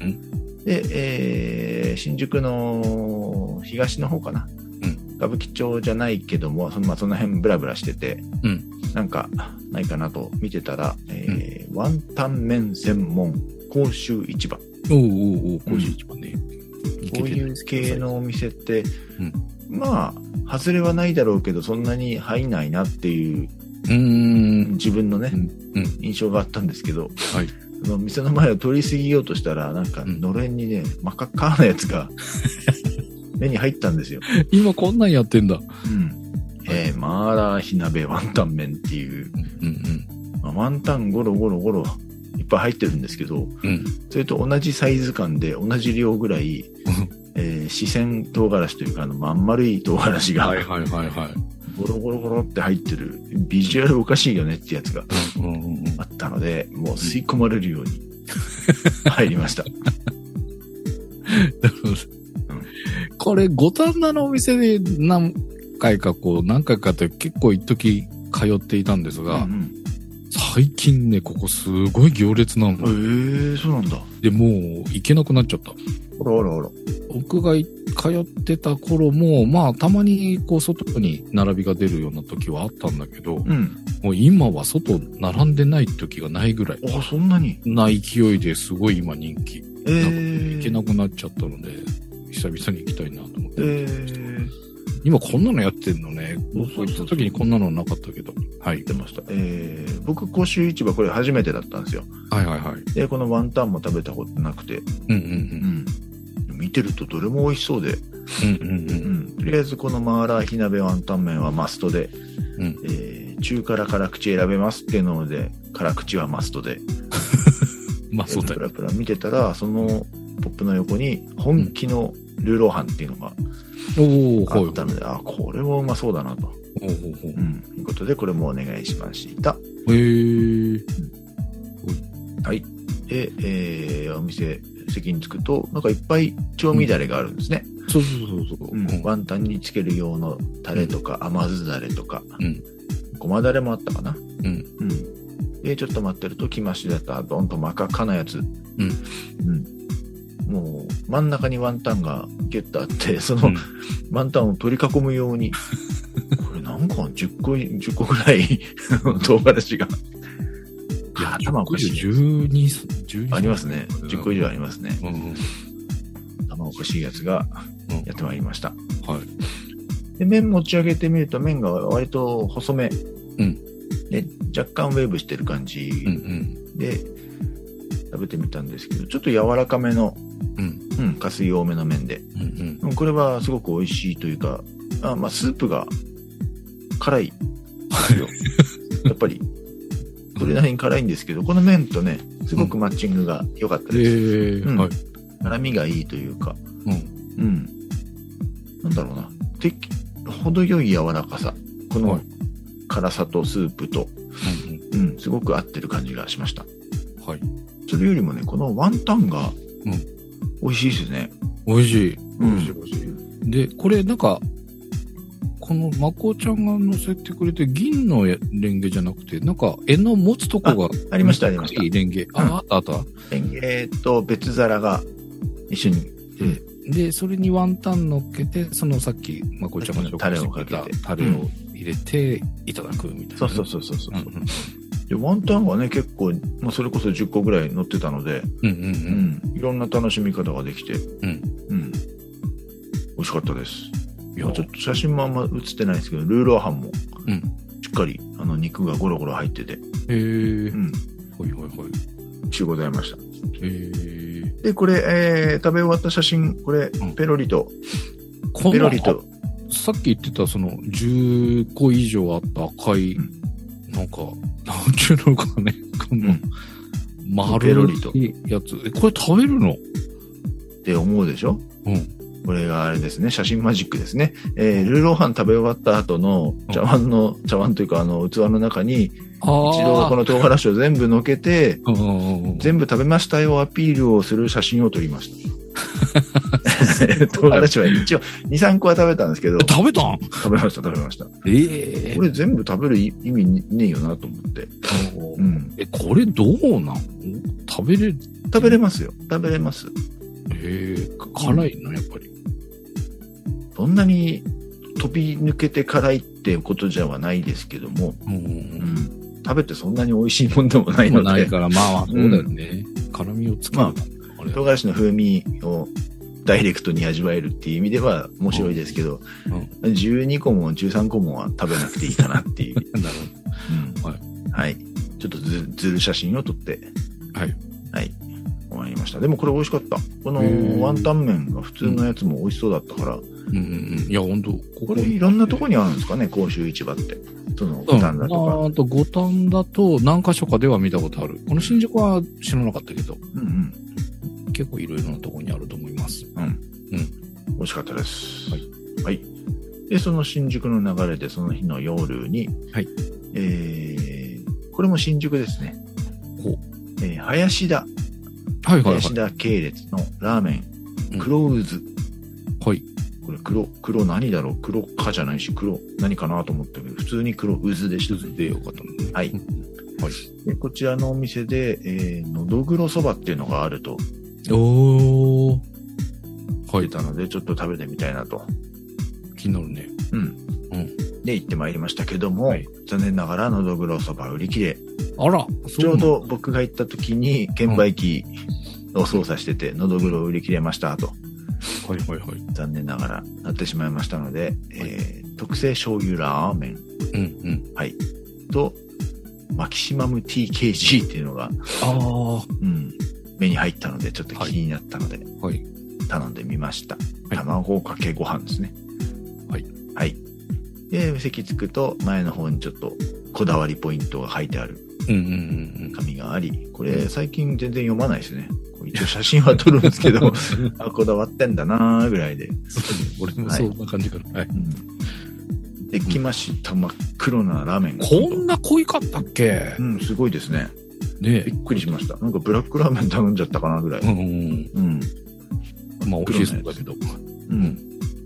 うんで、えー新宿の東の方かな。うん歌舞伎町じゃないけども、そのまあ、その辺ブラブラしてて、うんなんかないかなと見てたら、えーワンタン麺専門甲州市場。おうおうおう、甲子一番ね。こういう系のお店って、うんまあ、外れはないだろうけど、そんなに入んないなっていううーん。自分のね。印象があったんですけど、はい。その店の前を通り過ぎようとしたら、なんか、うんのれんにね、真っ赤っかなやつが 目に入ったんですよ。今こんなんやってんだ。うん。えー、マーラー火鍋ワンタン麺っていう、うんワンタンゴロゴロゴロいっぱい入ってるんですけど、うん。うん。それと同じサイズ感で同じ量ぐらい、えー、四川唐辛子というか、あの、まん丸い唐辛子が、はいはいはいはい。ゴロゴロゴロって入ってる、ビジュアルおかしいよねってやつがうんうんうん。あったので、もう吸い込まれるように入りました。これ、五反田のお店で何回かこう、何回かって結構一時通っていたんですが、うん最近ね、ここすごい行列なの。うん、えー、そうなんだ。で、もう行けなくなっちゃった。あらあらあら。僕が通ってた頃も、まあ、たまにこう、外に並びが出るような時はあったんだけど、うん。もう今は外並んでない時がないぐらいあ、そんなに？な勢いですごい今人気。えー、行けなくなっちゃったので、久々に行きたいなと思って。えー、今こんなのやってんのね。僕行った時にこんなのなかったけど。はい。出ました。えー、僕、甲州市場これ初めてだったんですよ。はいはいはい。で、このワンタンも食べたことなくて、うんうんうん。見てるとどれも美味しそうで、うん。うんうんう。うんん。とりあえずこのマーラー火鍋ワンタン麺はマストで、うんえー、中辛辛口選べますっていうので、辛口はマストで、まあそうだよ。プラプラ見てたら、そのポップの横に本気のルーローハンっていうのが。あったので、あ、これもうまそうだなと。ほうほうほううん。ということで、これもお願いしました。へー。はい。で、えー、お店、席に着くと、なんかいっぱい調味だれがあるんですね。そうそうそうそう。うんワンタンにつける用のタレとか、甘酢だれとか、うんごまだれもあったかな。うん。うん。で、ちょっと待ってると、きましだった、どんと真っ赤っかなやつ。うん。もう、真ん中にワンタンがギュッとあって、その、うんワンタンを取り囲むように、これなんか10個、10個ぐらい唐辛子が。いや、頭おかしい。12、12ありますね。10個以上ありますね。頭おかしいやつがうんやってまいりました。はい。で、麺持ち上げてみると麺が割と細め。うんで、若干ウェーブしてる感じうんうん。で食べてみたんですけど、ちょっと柔らかめの、うん。うん、加水多めの麺で。うんうん。うんこれはすごく美味しいというか、あまあ、スープが辛いですよ。やっぱり、それなりに辛いんですけど、この麺とね、すごくマッチングが良かったえです。うんーはい。辛みがいいというか、うん。うん。なんだろうな。適程よい柔らかさ。このはい辛さとスープと、うんうん、すごく合ってる感じがしました。うん。はい。それよりもね、このワンタンがうん、美味しいですね。美味しい。うん美味しい美味しい。で、これなんか、このまこちゃんが乗せてくれて、銀のレンゲじゃなくて、なんか、柄の持つとこが、ありましたありましたレンゲ。あ、あった？あった。えーっと、別皿が一緒に。で、それにワンタン乗っけて、そのさっき、まこちゃんが紹介してくれたタレをかけてタレを入れていただくみたいな。そうそうそうそうそう、うんうん。で、ワンタンがね、結構、まあ、それこそ10個ぐらい乗ってたので、うんうんう。うんん、いろんな楽しみ方ができて、うん。うん。美味しかったです。いやまあちょっと写真もあんま写ってないですけど、ルーローハンもうん。しっかり、あの、肉がゴロゴロ入ってて、へえう。ん、ほいほいほい。中ございました。へえ。で、これ、えー、食べ終わった写真、これうん、ペロリと、このペロリと、さっき言ってたその10個以上あった赤い、うんなんか、なんちゅうのかね、この、ペロ丸いやつ。え、これ食べるの？って思うでしょ？うん。これがあれですね、写真マジックですね。えー、ルーローハン食べ終わった後の茶碗の、茶碗というかあの器の中に、一度この唐辛子を全部乗っけて、全部食べましたよアピールをする写真を撮りました。唐辛子は一応2、3個は食べたんですけど。食べたん？食べました、食べました。ええこれ全部食べる意味ねえよなと思って。うん。え、これどうなん？食べれる？食べれますよ。食べれます。ええ辛いの、やっぱり。そんなに飛び抜けて辛いってことじゃはないですけども、うん。うん食べてそんなに美味しいもんでもないので、ないから、まあ、そうだよね。辛みをつける。まあれ唐辛子の風味をダイレクトに味わえるっていう意味では面白いですけど、12個も13個もは食べなくていいかなっていう。なるうんはいはい。ちょっとずずる写真を撮って、はい。はい。終わりました。でもこれ美味しかった。このワンタン麺が普通のやつも美味しそうだったから。うんうんうん。いや、本当ここれいろんなとこにあるんですかね、甲州市場って。その、五反田とか。あと、五反田と何箇所かでは見たことある。この新宿は知らなかったけど、うんうん。結構いろいろなところにあると思います。美味しかったです。はい。はい。で、その新宿の流れで、その日の夜に、はい。えー、これも新宿ですね。ほう。えー、林田、はいはいはい林。田系列のラーメうんン、黒渦。はい。これ黒、黒何だろう？黒かじゃないし、黒何かなと思ったけど、普通に黒渦でした。でよかった。はいうん。はい。でこちらのお店で、えー、のどぐろそばっていうのがあるとおー。はい。たので、ちょっと食べてみたいなと。気になるね。うん。うん。で、行ってまいりましたけども、はい残念ながらのどぐろそば売り切れ。あら、ちょうど僕が行った時に券売機を操作してて、のどぐろ売り切れましたと、はいはいはい。残念ながらなってしまいましたので、えー、特製醤油ラーメン、うんうん。はい、と、マキシマム TKG っていうのが、あうん、目に入ったので、ちょっと気になったので、あ。はい。頼んでみました。い卵かけご飯ですね。はい。はい。で、席着くと、前の方にちょっと、こだわりポイントが書いてあるうんうんうん紙があり、これ最近全然読まないですね。一応写真は撮るんですけど、うん。あ、こだわってんだなーぐらいで。そうね俺もそんな感じかな。はい。うん、で、来ました。真っ黒なラーメンが。こんな濃いかったっけ？うん、すごいですね。ねびっくりしました。なんかブラックラーメン頼んじゃったかなぐらい。うん。まあ、美味しそうだけど。うん。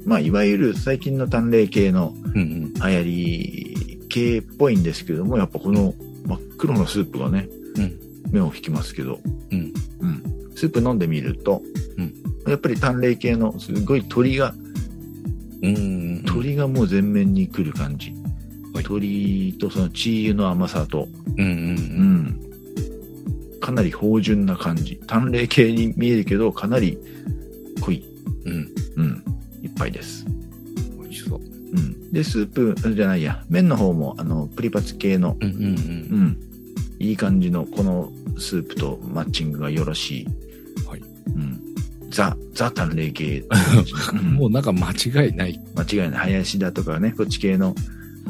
まあ、いわゆる最近の淡麗系の。流行り系っぽいんですけども、やっぱこの真っ黒のスープがね、うん目を引きますけど、うん。うん。スープ飲んでみると、うんやっぱり淡麗系のすごい鶏が、うんうん。鶏がもう全面に来る感じ。はい鶏とそのチー油の甘さと、うんうんううん。ん。かなり芳醇な感じ。淡麗系に見えるけど、かなり濃い、うん。うん、一杯です。美味しそう。うん。で、スープじゃないや、麺の方も、あの、プリパツ系の、うんうんうん。うん。いい感じの、このスープとマッチングがよろしい。はい。うん。ザ、ザ淡麗系。う んもうなんか間違いない。間違いない。林田とかね、こっち系の、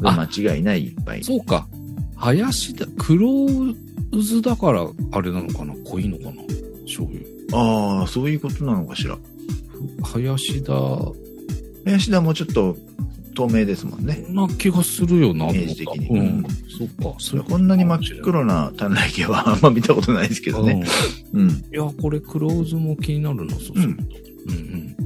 あ間違いない一杯。そうか。林だ、黒渦だから、あれなのかな？濃いのかな？醤油。ああ、そういうことなのかしら。林田、林田もちょっと透明ですもんね。な気がするよな、イメージ的にうんうん。そっか。それこんなに真っ黒な淡麗系はあんま見たことないですけどね。うん。うん。いや、これ黒渦も気になるな、そうすると。うん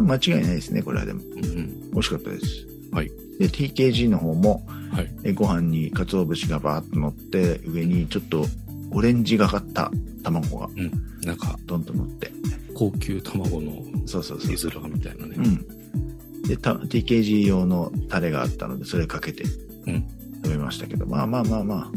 間違いないですね、これはでも。うん。うんうん。美味しかったです。はい。で、TKG の方も、はい。えご飯に鰹節がバーッと乗って、上にちょっとオレンジがかった卵がうん。なんか、ドンと乗って。高級卵のそうそうそう絵面みたいなね。うん。で、た TKG 用のタレがあったので、それかけてうん食べましたけど、まあまあまあまあ、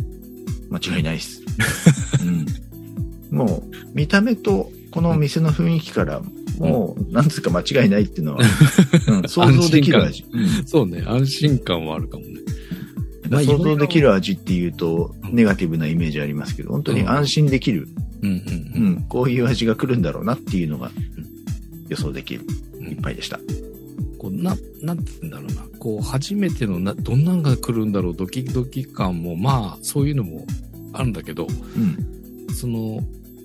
間違いないです。うん。もう、見た目とこの店の雰囲気から、もう、なんつうか間違いないっていうのは、うん、想像できる味。うんそうね、安心感はあるかもね。まあ想像できる味っていうと、うんネガティブなイメージありますけど、本当に安心できる、うんうんううん。ん、こういう味が来るんだろうなっていうのが予想できるうん一杯でした。な、なんて言うんだろうな。こう、初めてのな、どんなんが来るんだろう、ドキドキ感も、まあ、そういうのもあるんだけど、うん。その、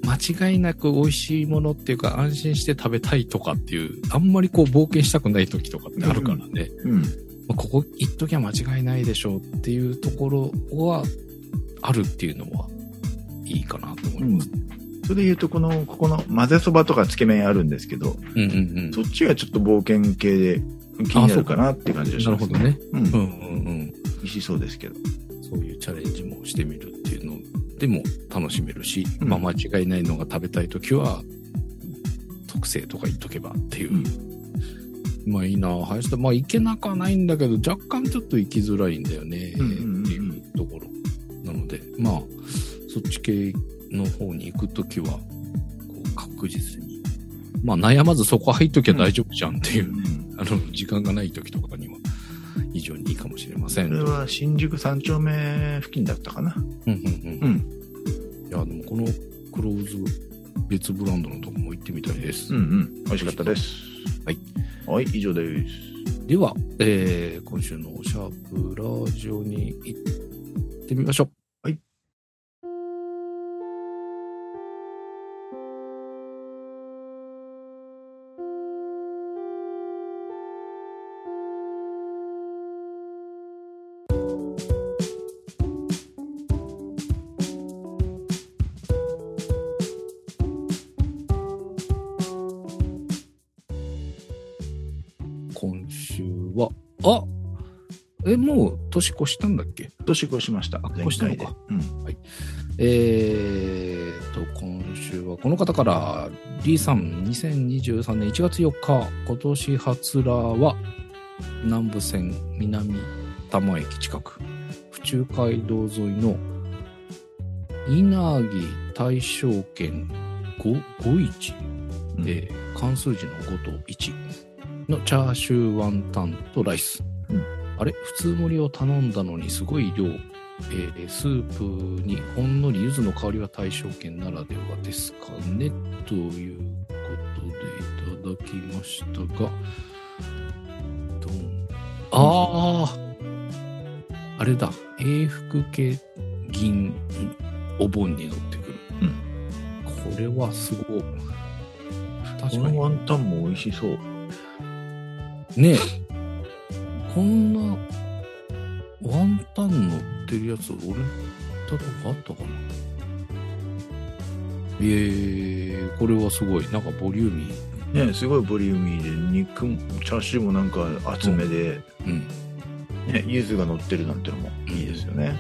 間違いなく美味しいものっていうか安心して食べたいとかっていう、あんまりこう冒険したくない時とかってあるからね。うん。まあここ行っときゃ間違いないでしょうっていうところはあるっていうのはいいかなと思います。それで言うと、この、ここの混ぜそばとかつけ麺あるんですけど、うんうんうん。そっちがちょっと冒険系で気になるかなって感じがします、なるほどね。うん。うんうんうん。美味しそうですけど。そういうチャレンジもしてみるっていうのでも楽しめるし、うんまあ間違いないのが食べたいときは、特製とか言っとけばっていう。まあいいな林田。まあ行けなくはないんだけど、若干ちょっと行きづらいんだよね、うんうんうんうんっていうところ。なので、まあ、そっち系の方に行くときは、こう確実に。まあ悩まずそこ入っときゃ大丈夫じゃんっていう、うんあの、時間がないときとかには、非常にいいかもしれません。これは新宿三丁目付近だったかな。うんうんうんうん。いや、でもこのクローズ別ブランドのとこも行ってみたいです。うんうん。美味しかったです。はい。はい、以上です。では、えー、今週のシャープラジオに行ってみましょう。あえ、もう年越したんだっけ？年越しました。あ前回で越したのか。うん。えーと、今週はこの方から、リーさん、2023年1月4日、今年初ラは、南武線南多摩駅近く、府中街道沿いの、稲城大正圏5 51うんで、関数字の5と1のチャーシューワンタンとライス。うんあれ？普通盛りを頼んだのにすごい量。えースープにほんのり柚子の香りは大正圏ならではですかね？ということでいただきましたが、どんあああれだ。永福系銀お盆に乗ってくる。これはすごい。確かにこの。ワンタンも美味しそう。ねえ。こんな、ワンタン乗ってるやつ、俺、たとかあったかな？えー、これはすごい。なんかボリューミー。ね、すごいボリューミーで、肉も、チャーシューもなんか厚めで、うん。ね、柚子が乗ってるなんてのもいいですよね。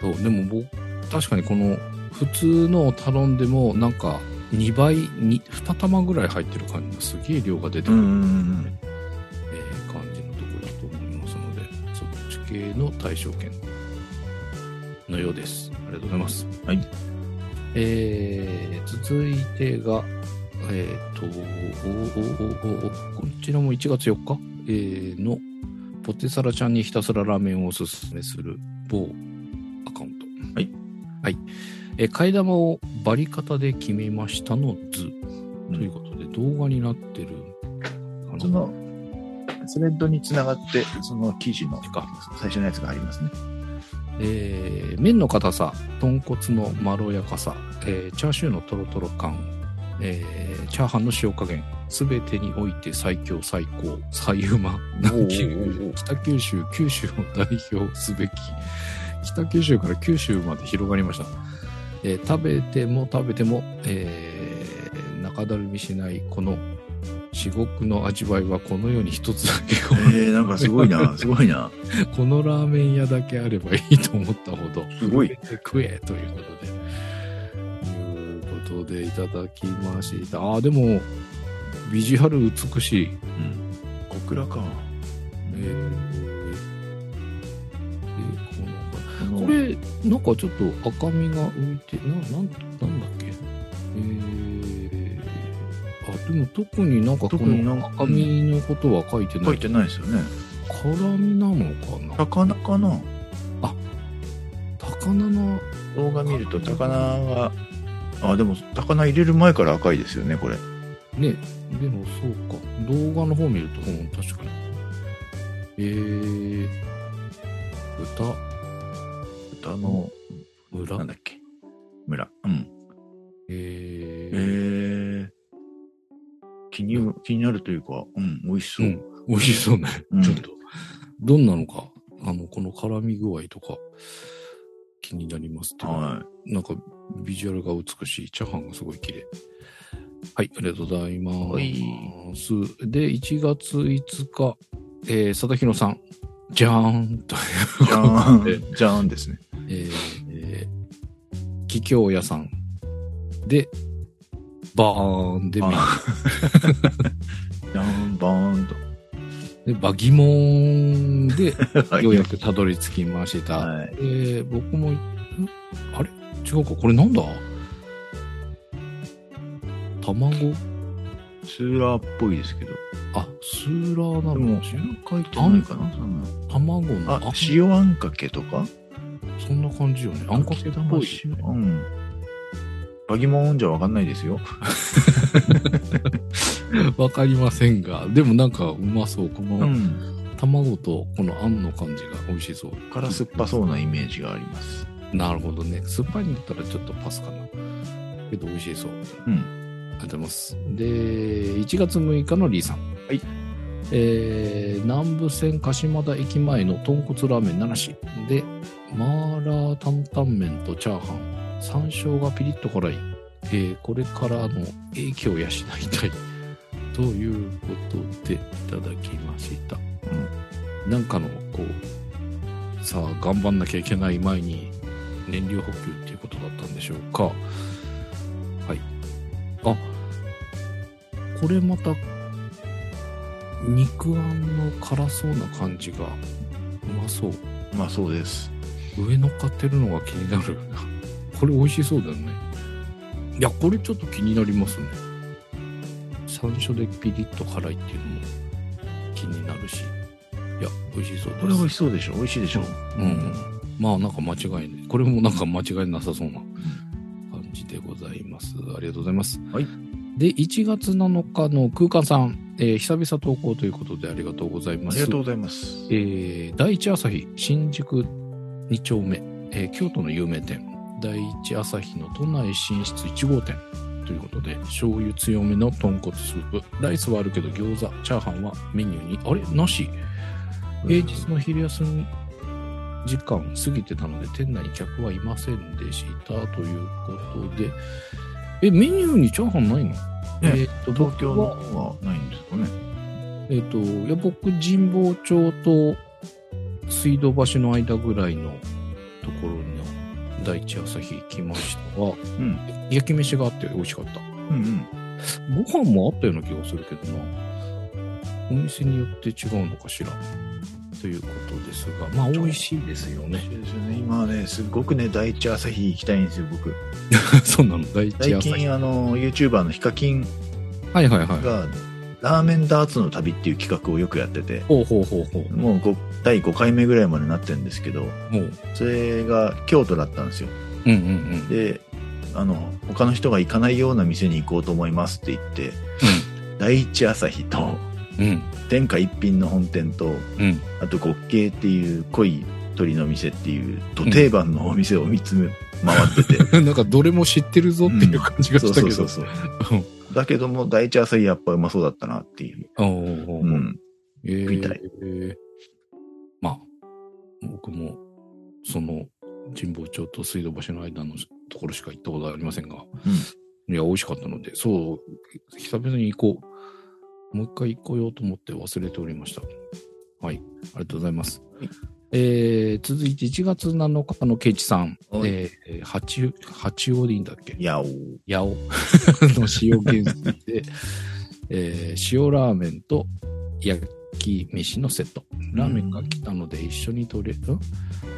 そう、でも僕、確かにこの、普通のを頼んでも、なんか、2倍、に2玉ぐらい入ってる感じがすげえ量が出てくる、うんうんうん。の対象圏のようです。ありがとうございます。はい。えー、続いてが、えっ、と、おおおおおこちらも1月4日、えーの、ポテサラちゃんにひたすらラーメンをおすすめする某アカウント。はい。はい。えー、替え玉をバリ方で決めましたの図。ということで、動画になってるかな。その、スレッドにつながって、その記事のか最初のやつがありますね。えー麺の硬さ、豚骨のまろやかさ、えーチャーシューのトロトロ感、えーチャーハンの塩加減、すべてにおいて最強最高、最うま、北九州、九州を代表すべき、北九州から九州まで広がりました。えー食べても食べても、えー中だるみしないこの至極の味わいはこの世に一つだけえー、なんかすごいな、すごいな。このラーメン屋だけあればいいと思ったほど、すごい食えということで。いうことでいただきました。ああ、でも、ビジュアル美しい。うん。小倉か。えーえーこのここれ、なんかちょっと赤みが浮いて、な、なん、なんだっけ？えー、あ、でも特になんかこの赤みのことは書いてない。書いてないですよね。辛みなのかな？高菜かな？高菜の動画見ると高菜が、あ、でも高菜入れる前から赤いですよね、これ。ね、でもそうか。動画の方見ると、うん、確かに。えー、豚、豚の、村？なんだっけ？村。うん。ええー、ー、気に、気になるというか、うん、美味しそう。うん、美味しそうね。うんちょっと、どんなのか、あの、この絡み具合とか、気になりますっていなんか、ビジュアルが美しい。チャーハンがすごい綺麗。はい、ありがとうございます。はいで、1月5日、えー、佐田弘さん、じゃーんというい。じゃことで、じゃーんですね。えー、えー、桔梗屋さんで、バーンで見るあじゃーん、バーンと。で、バギモンで、ようやくたどり着きました。はい。えー、僕も、んあれ？違うかこれなんだ？卵？スーラーっぽいですけど。あ、スーラーなの？かしら、書いてないかな？そんな卵の、あ、塩あんかけとか？そんな感じよね。あんかけっぽい、塩うん。バギモンじゃわかんないですよ。わかりませんが、でもなんかうまそう。この、うん。卵とこのあんの感じが美味しそう。から酸っぱそうなイメージがあります。なるほどね。酸っぱいんだったらちょっとパスかな。けど美味しそう。うん。ありがとうございます。で、1月6日のリーさん。はい。えー、南武線鹿島田駅前の豚骨ラーメン7種で、マーラー担々麺とチャーハン、山椒がピリッと辛い、えー、これからの影響を養いたい。ということでいただきました。なんかの、こう、さあ、頑張んなきゃいけない前に燃料補給っていうことだったんでしょうか。はい。あ、これまた、肉あんの辛そうな感じが、うまそう。まあそうです。上乗っかってるのが気になる。これ美味しそうだよね。いや、これちょっと気になりますね。山椒でピリッと辛いっていうのも気になるし。いや、美味しそうです。これ美味しそうでしょ？美味しいでしょ？うん。まあなんか間違いない。これもなんか間違いなさそうな感じでございます。ありがとうございます。はい。で、1月7日の空間さん、えー久々投稿ということでありがとうございます。ありがとうございます。えー第一朝日新宿2丁目、えー京都の有名店第一朝日の都内進出1号店。ということで醤油強めの豚骨スープ。ライスはあるけど餃子チャーハンはメニューにあれ？なし。平日の昼休み時間過ぎてたので店内に客はいませんでしたということで。えメニューにチャーハンないの、えーと東京の僕ははないんですかね。えっ、と、いや、僕、神保町と水道橋の間ぐらいのところの第一朝日行きましたが、うん。焼き飯があって美味しかった。うんうん。ご飯もあったような気がするけどな。お店によって違うのかしら？ということですが、まあ、美味しいですよね。そうですよね。今はね、すごくね、第一朝日行きたいんですよ、僕。そうなの、第一最朝日。近、あの、YouTuber のヒカキンはいはいはい。が、ラーメンダーツの旅っていう企画をよくやってて、ほうほうほうほう。もうご第5回目ぐらいまでなってるんですけど、もう。それが京都だったんですよ。うんうんうん。で、あの、他の人が行かないような店に行こうと思いますって言って、第一朝日と、うん。天下一品の本店と、うん。あと極系っていう濃い鳥の店っていう、ど定番のお店を3つ目回ってて、うん。なんか、どれも知ってるぞっていう感じがそうしたけど。そうそうそう。だけども、第一朝日やっぱうまそうだったなっていう。おうん。えーみたいまあ、僕も、その、神保町と水道橋の間のところしか行ったことありませんが、いや、美味しかったので、そう、久々に行こう。もう一回行こうよと思って忘れておりました。はい、ありがとうございます。はいえー、続いて1月7日のケイチさん、はいえー、八、八王でいいんだっけ？いやお八尾 の塩原水で、えー塩ラーメンと焼き飯のセット。ラーメンが来たので一緒に取れ、ん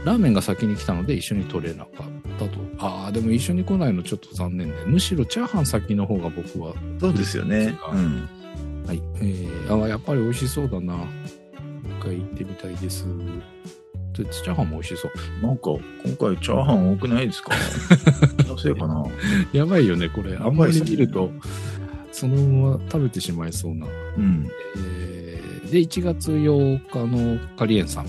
ラーメンが先に来たので一緒に取れなかったと。ああ、でも一緒に来ないのちょっと残念で、むしろチャーハン先の方が僕は、そうですよね。うん。はい。えー、あやっぱり美味しそうだな。一回行ってみたいです。でチャーハンも美味しそう。なんか、今回チャーハン多くないですか？気のせいかな？やばいよね、これ。あんまり見ると、そのまま食べてしまいそうな。うん。えーで、1月8日のカリエンさん。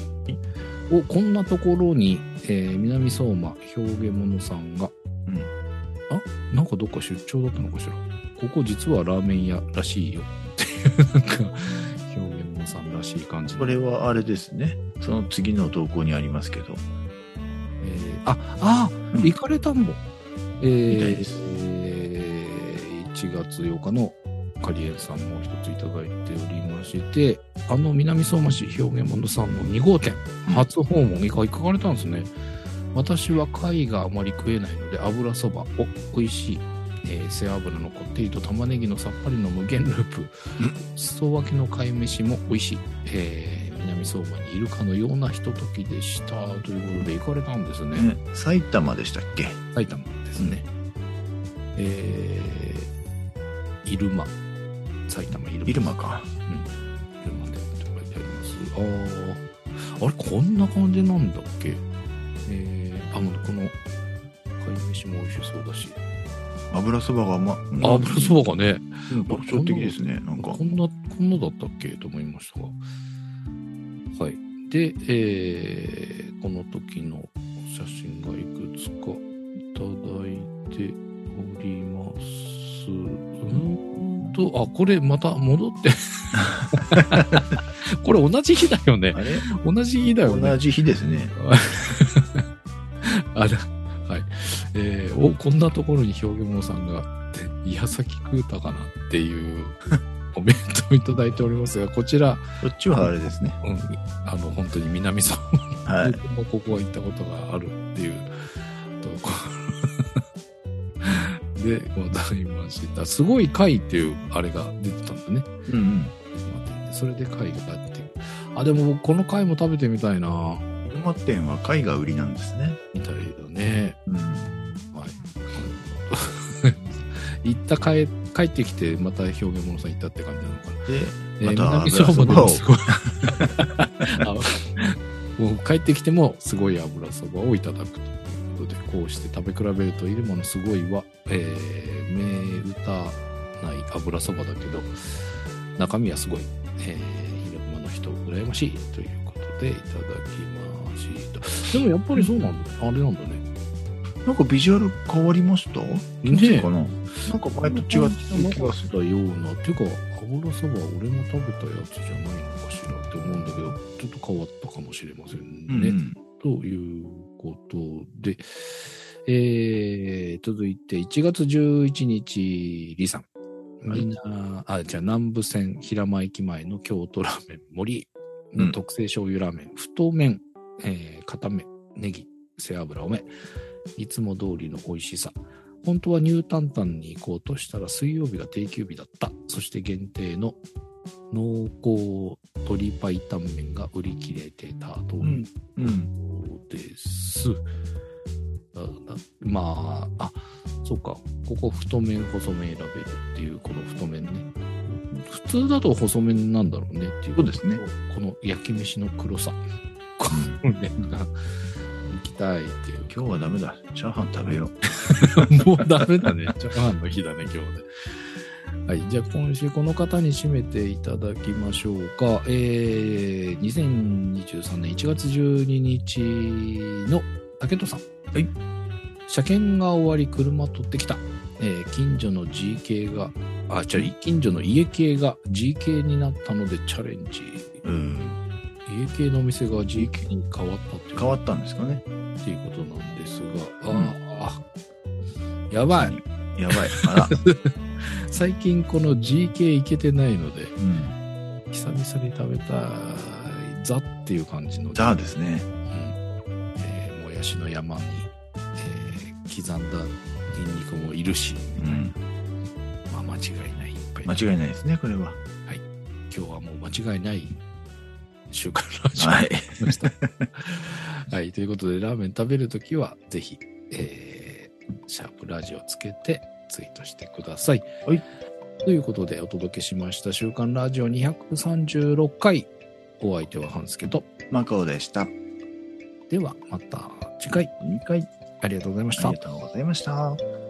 お、こんなところに、えー南相馬表現者さんが、うんあ？なんかどっか出張だったのかしら？ここ実はラーメン屋らしいよっていう、なんか、さんらしい感じのこれはあれですね。その次の投稿にありますけど。えーあ、あ、うん行かれたんぼ。えーみたいですえー1月8日のカリエンさんも一ついただいておりまして、あの南相馬市表現物さんの2号店、初訪問に行かれたんですね。私は貝があまり食えないので油そばを美味しい、えー背脂のこってりと玉ねぎのさっぱりの無限ループ。裾分けの貝飯も美味しい、えー南相馬にいるかのようなひとときでした。ということで行かれたんですね。ね、埼玉でしたっけ？埼玉ですね、えー、入間。埼玉入間。入間か。入間店って書いてあります。あああれこんな感じなんだっけ？えー、あもうこの貝飯も美味しそうだし油そばがま、あ油そばがねうん特徴的ですね。なんかこ。んなこんなだったっけ？と思いましたがはいで、えー、この時の写真がいくつかいただいておりますうーんとあこれまた戻って これ同じ日だよね同じ日だよね同じ日ですね。あれ、はい。えーお、こんなところに表現者さんが、で矢崎食うたかなっていう コメントをいただいておりますが、こちら、こっちはあれですね。うん、あの、本当に南さんはい。僕もここは行ったことがあるっていうところ でございました。すごい貝っていうあれが出てたんだね。うんうん。それで貝があって。あ、でも僕この貝も食べてみたいな。小間店は貝が売りなんですね。みたいだね。うん。はい。行った帰帰ってきて、また表現物さん行ったって感じなのかな。で、えーまた南相馬でもすごいあもう帰ってきてもすごい油そばをいただくということで、こうして食べ比べるといるものすごいは、えー、目打たない油そばだけど、中身はすごい、えー、昼間の人羨ましいということでいただきました。でもやっぱりそうなんだ。あれなんだね。なんかビジュアル変わりました？ね気のせいかな？なんか前と違って気がする。たような。てか、油そば俺も食べたやつじゃないのかしらって思うんだけど、ちょっと変わったかもしれませんね。うんということで、えー、続いて1月11日、リさん。はいみんな、あ、じゃあ南部線平間駅前の京都ラーメン森の特製醤油ラーメン、太麺、えー、固め、ネギ、背脂多め、いつも通りの美味しさ。本当はニュータンタンに行こうとしたら水曜日が定休日だった。そして限定の濃厚鶏白湯麺が売り切れてたとうんいううん。ことです。あだまあ、あ、そうか。ここ太麺、細麺選べるっていう、この太麺ね。普通だと細麺なんだろうねっていう。そうですね。この焼き飯の黒さ。この麺がたいっていう。今日はダメだ。チャーハン食べよう。もうダメだね。チャーハンの日だね、今日で。はい。じゃあ今週この方に締めていただきましょうか。えー、2023年1月12日の竹戸さん。はい。車検が終わり車取ってきた。えー、近所の G 系が、あ、じゃ近所の家系が G 系になったのでチャレンジ。うん。家系のお店が G 系に変わったっていう変わったんですかね。っていうことなんですが、うんああ、やばい。やばい。あら。最近この GK いけてないので、うん。久々に食べたい、ザっていう感じの、ザですね。うんえーもやしの山に、えー刻んだニンニクもいるし、うん。まあ間違いない。間違いないですね、これは。今日はもう間違いない週刊ラジオはい。ました。はい。ということで、ラーメン食べるときは、ぜひ、えー、シャープラジオつけてツイートしてください。はい。ということで、お届けしました、週刊ラジオ236回。お相手は半助と。マカオでした。では、また次回、2回ありがとうございましたありが。とうございました。